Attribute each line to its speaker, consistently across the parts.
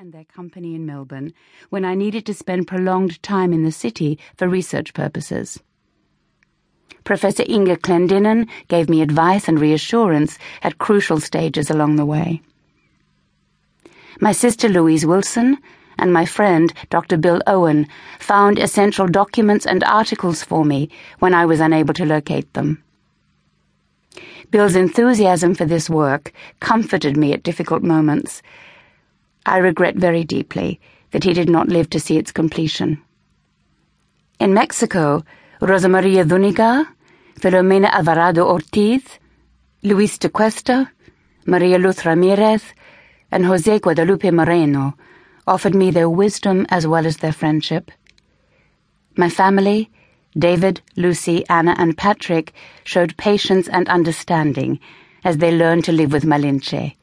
Speaker 1: and their company in Melbourne when I needed to spend prolonged time in the city for research purposes. Professor Inge Clendinnen gave me advice and reassurance at crucial stages along the way. My sister Louise Wilson and my friend Dr. Bill Owen found essential documents and articles for me when I was unable to locate them. Bill's enthusiasm for this work comforted me at difficult moments I regret very deeply that he did not live to see its completion. In Mexico, Rosa Maria Zuniga, Filomena Alvarado Ortiz, Luis de Cuesta, Maria Luz Ramirez, and Jose Guadalupe Moreno offered me their wisdom as well as their friendship. My family, David, Lucy, Anna, and Patrick, showed patience and understanding as they learned to live with Malinche.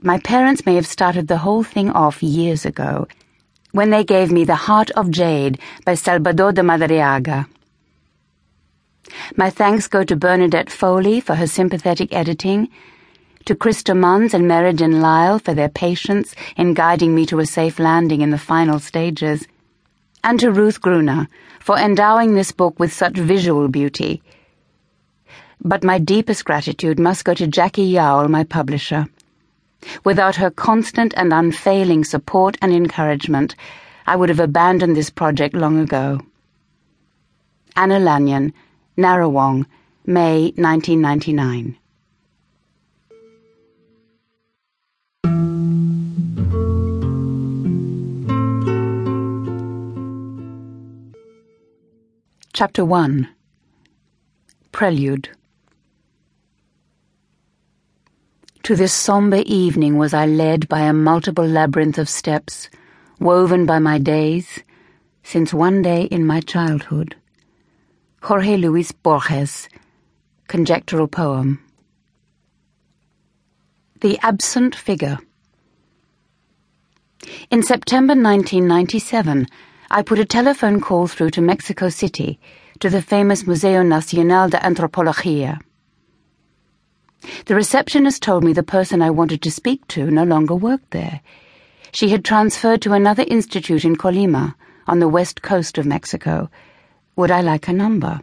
Speaker 1: My parents may have started the whole thing off years ago, when they gave me The Heart of Jade by Salvador de Madariaga. My thanks go to Bernadette Foley for her sympathetic editing, to Krista Munns and Meriden Lyle for their patience in guiding me to a safe landing in the final stages, and to Ruth Gruner for endowing this book with such visual beauty. But my deepest gratitude must go to Jackie Yowell, my publisher. Without her constant and unfailing support and encouragement, I would have abandoned this project long ago. Anna Lanyon, Narrawong, May 1999. Chapter 1 Prelude To this sombre evening was I led by a multiple labyrinth of steps, woven by my days, since one day in my childhood. Jorge Luis Borges, Conjectural Poem. The Absent Figure. In September 1997, I put a telephone call through to Mexico City to the famous Museo Nacional de Antropología. The receptionist told me the person I wanted to speak to no longer worked there. She had transferred to another institute in Colima, on the west coast of Mexico. Would I like a number?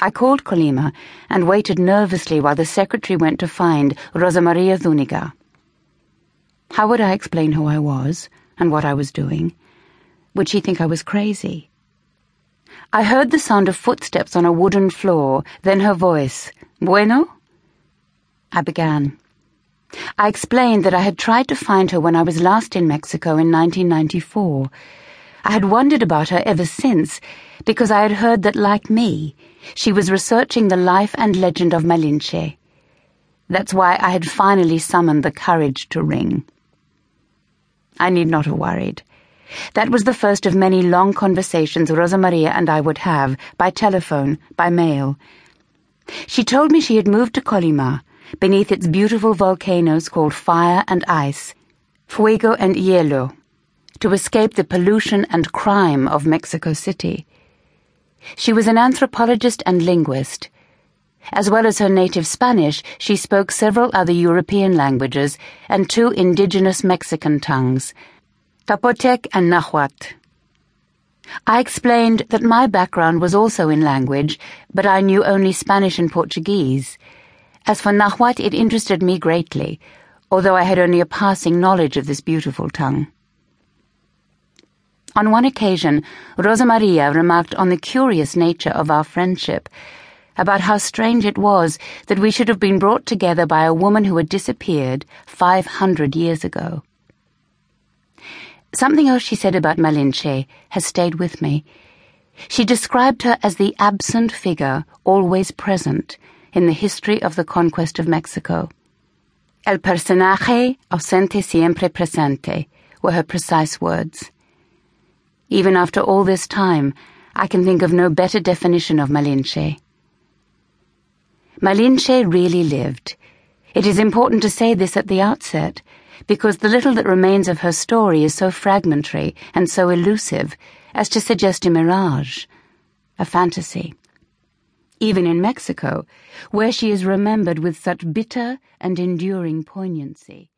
Speaker 1: I called Colima and waited nervously while the secretary went to find Rosa Maria Zuniga. How would I explain who I was and what I was doing? Would she think I was crazy? I heard the sound of footsteps on a wooden floor, then her voice. Bueno? I began. I explained that I had tried to find her when I was last in Mexico in 1994. I had wondered about her ever since because I had heard that, like me, she was researching the life and legend of Malinche. That's why I had finally summoned the courage to ring. I need not have worried. That was the first of many long conversations Rosa Maria and I would have, by telephone, by mail. She told me she had moved to Colima beneath its beautiful volcanoes called Fire and Ice, Fuego and Hielo, to escape the pollution and crime of Mexico City. She was an anthropologist and linguist. As well as her native Spanish, she spoke several other European languages and two indigenous Mexican tongues, Zapotec and Nahuatl. I explained that my background was also in language, but I knew only Spanish and Portuguese as for Nahuatl, it interested me greatly, although I had only a passing knowledge of this beautiful tongue. On one occasion, Rosa Maria remarked on the curious nature of our friendship, about how strange it was that we should have been brought together by a woman who had disappeared five hundred years ago. Something else she said about Malinche has stayed with me. She described her as the absent figure, always present, in the history of the conquest of Mexico. El personaje ausente siempre presente were her precise words. Even after all this time, I can think of no better definition of Malinche. Malinche really lived. It is important to say this at the outset, because the little that remains of her story is so fragmentary and so elusive as to suggest a mirage, a fantasy even in Mexico, where she is remembered with such bitter and enduring poignancy.